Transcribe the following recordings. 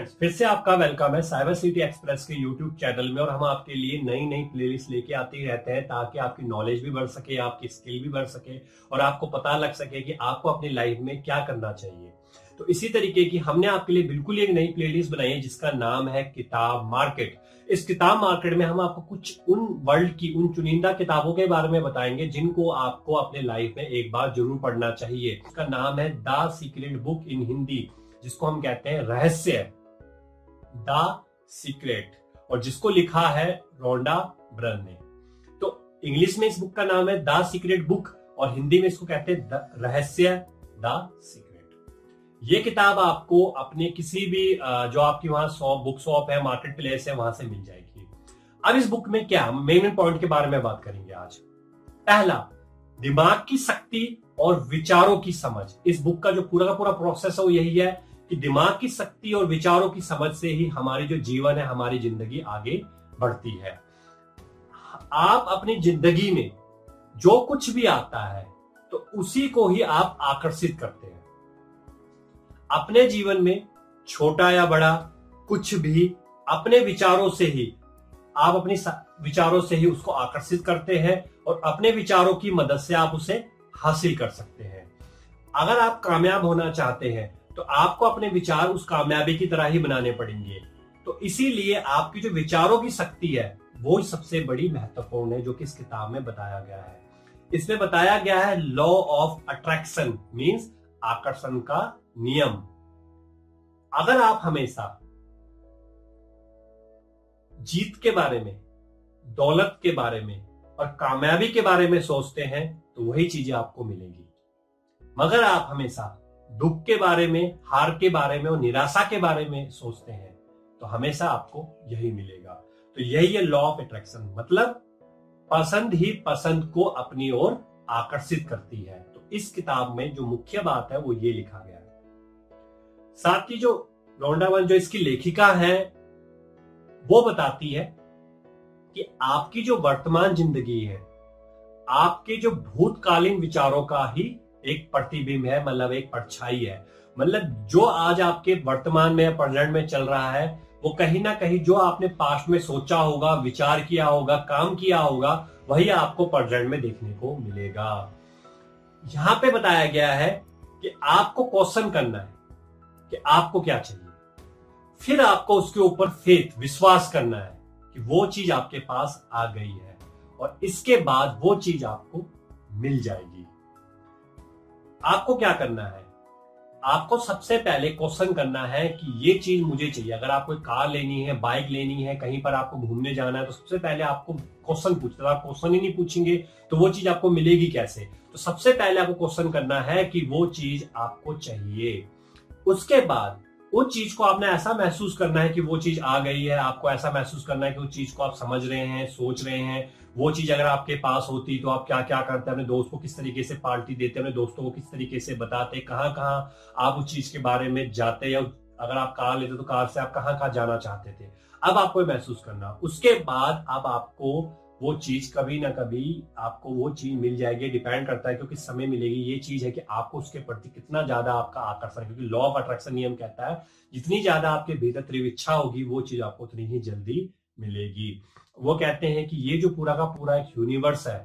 Friends फिर से आपका वेलकम है साइबर सिटी एक्सप्रेस के यूट्यूब चैनल में और हम आपके लिए नई नई प्लेलिस्ट लेके आते ही रहते हैं ताकि आपकी नॉलेज भी बढ़ सके, आपकी स्किल भी बढ़ सके और आपको पता लग सके कि आपको अपनी लाइफ में क्या करना चाहिए। तो इसी तरीके की हमने आपके लिए बिल्कुल एक नई प्लेलिस्ट बनाई है जिसका नाम है किताब मार्केट। इस किताब मार्केट में हम आपको कुछ उन वर्ल्ड की, उन चुनिंदा किताबों के बारे में बताएँगे जिनको आपको अपने लाइफ में एक बार ज़रूर पढ़ना चाहिए। इसका नाम है the secret book in Hindi, जिसको हम कहते हैं रहस्य। द सीक्रेट, और जिसको लिखा है रोंडा ब्रन ने। तो इंग्लिश में इस बुक का नाम है द सीक्रेट बुक, और हिंदी में इसको कहते हैं द रहस्य द सीक्रेट। ये किताब आपको अपने किसी भी जो आपकी वहाँ शॉप, बुक शॉप है, मार्केट प्लेस है, वहाँ से मिल जाएगी। अब इस बुक में क्या, मेन मेन पॉइंट के बारे में बात करेंगे आज। पहला, दिमाग की शक्ति और विचारों की समझ। इस बुक का जो पूरा का पूरा प्रोसेस है वो यही है कि दिमाग की शक्ति और विचारों की समझ से ही हमारे जो जीवन है, हमारी ज़िंदगी आगे बढ़ती है। आप अपनी ज़िंदगी में जो कुछ भी आता है तो उसी को ही आप आकर्षित करते हैं। अपने जीवन में छोटा या बड़ा, कुछ भी, अपने विचारों से ही, आप अपनी विचारों से ही उसको आकर्षित करते हैं और अपने विचारों की मदद से आप उसे हासिल कर सकते हैं। अगर आप कामयाब होना चाहते हैं तो आपको अपने विचार उस कामयाबी की तरह ही बनाने पड़ेंगे। तो इसीलिए आपकी जो विचारों की शक्ति है, वो सबसे बड़ी महत्वपूर्ण है, जो कि इस किताब में बताया गया है। इसमें बताया गया है लॉ ऑफ़ अट्रैक्शन मींस आकर्षण का नियम। अगर आप हमेशा जीत के बारे में, दौलत के बारे में और कामयाबी के बारे में सोचते हैं तो वही चीज़ें आपको मिलेंगी। मगर आप हमेशा दुख के बारे में, हार के बारे में और निराशा के बारे में सोचते हैं तो हमेशा आपको यही मिलेगा। तो यही है लॉ ऑफ़ अट्रैक्शन मतलब पसंद ही पसंद को अपनी ओर आकर्षित करती है। तो इस किताब में जो मुख्य बात है, वो ये लिखा गया है। साथ ही जो लौंडावन जो इसकी लेखिका है, वो बताती है कि आपकी जो वर्तमान ज़िंदगी है, आपके जो भूतकालीन विचारों का ही एक प्रतिबिंब है मतलब एक परछाई है। मतलब जो आज आपके वर्तमान में, प्रेजेंट में चल रहा है, वो कहीं ना कहीं जो आपने पास्ट में सोचा होगा, विचार किया होगा, काम किया होगा, वही आपको प्रेजेंट में देखने को मिलेगा। यहाँ पे बताया गया है कि आपको क्वेश्चन करना है कि आपको क्या चाहिए। फिर आपको उसके ऊपर फेथ, विश्वास करना है कि वो चीज़ आपके पास आ गई है और इसके बाद वो चीज़ आपको मिल जाएगी। आपको क्या करना है? आपको सबसे पहले क्वेश्चन करना है कि ये चीज़ मुझे चाहिए। अगर आपको कार लेनी है बाइक लेनी है, कहीं पर आपको घूमने जाना है तो सबसे पहले आपको क्वेश्चन पूछते आप क्वेश्चन ही नहीं पूछेंगे तो वो चीज़ आपको मिलेगी कैसे? तो सबसे पहले आपको क्वेश्चन करना है कि वो चीज़ आपको चाहिए। उसके बाद, उस चीज़ को आपने ऐसा महसूस करना है कि वो चीज़ आ गई है, आपको ऐसा महसूस करना है कि उस चीज़ को आप समझ रहे हैं, सोच रहे हैं वो चीज़ अगर आपके पास होती तो आप क्या क्या करते, अपने दोस्त को किस तरीके से पार्टी देते, अपने दोस्तों को किस तरीके से बताते कहाँ कहाँ आप उस चीज़ के बारे में जाते या अगर आप कार लेते तो कार से आप कहाँ कहाँ जाना चाहते थे। अब आपको महसूस करना, उसके बाद अब आपको वो चीज़ कभी ना कभी आपको वो चीज़ मिल जाएगी, डिपेंड करता है क्योंकि समय मिलेगी। ये चीज़ है कि आपको उसके प्रति कितना ज़्यादा आपका आकर्षण क्योंकि लॉ ऑफ़ अट्रैक्शन नियम कहता है, जितनी ज़्यादा आपके भीतर तीव्र इच्छा होगी, वो चीज़ आपको उतनी ही जल्दी मिलेगी। वो कहते हैं कि ये जो पूरा का पूरा एक यूनिवर्स है,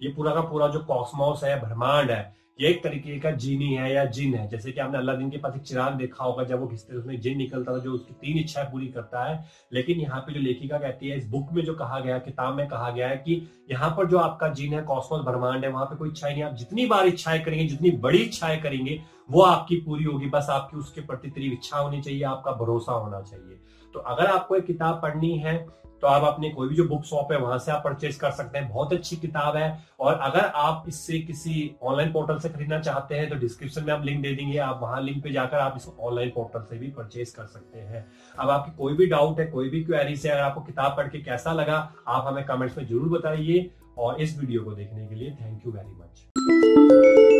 ये पूरा का पूरा जो कॉस्मोस है, ब्रह्मांड है, ये एक तरीके का जीनी है या जिन है। जैसे कि आपने अल्लाह दिन के पास एक चिराग देखा होगा, जब वो घिसते उसमें जिन निकलता था, जो उसकी तीन इच्छाएँ पूरी करता है। लेकिन यहाँ पे जो लेखिका कहती है, इस बुक में जो कहा गया, किताब में कहा गया है कि यहाँ पर जो आपका जीन है कॉस्मोस ब्रह्मांड है, वहाँ पे कोई इच्छाएँ नहीं। आप जितनी बार इच्छाएँ करेंगे, जितनी बड़ी इच्छाएँ करेंगे वो आपकी पूरी होगी, बस आपकी उसके प्रति तीव्र इच्छा होनी चाहिए, आपका भरोसा होना चाहिए। तो अगर आपको एक किताब पढ़नी है तो आप अपने कोई भी जो बुक शॉप है, वहाँ से आप परचेज कर सकते हैं। बहुत अच्छी किताब है, और अगर आप इससे किसी ऑनलाइन पोर्टल से खरीदना चाहते हैं तो डिस्क्रिप्शन में आप लिंक दे देंगे, आप वहाँ लिंक पे जाकर आप इसको ऑनलाइन पोर्टल से भी परचेज कर सकते हैं। अब आपकी कोई भी डाउट है, कोई भी क्वेरी है अगर आपको किताब पढ़ के कैसा लगा, आप हमें कमेंट्स में ज़रूर बताइए, और इस वीडियो को देखने के लिए थैंक यू वेरी मच।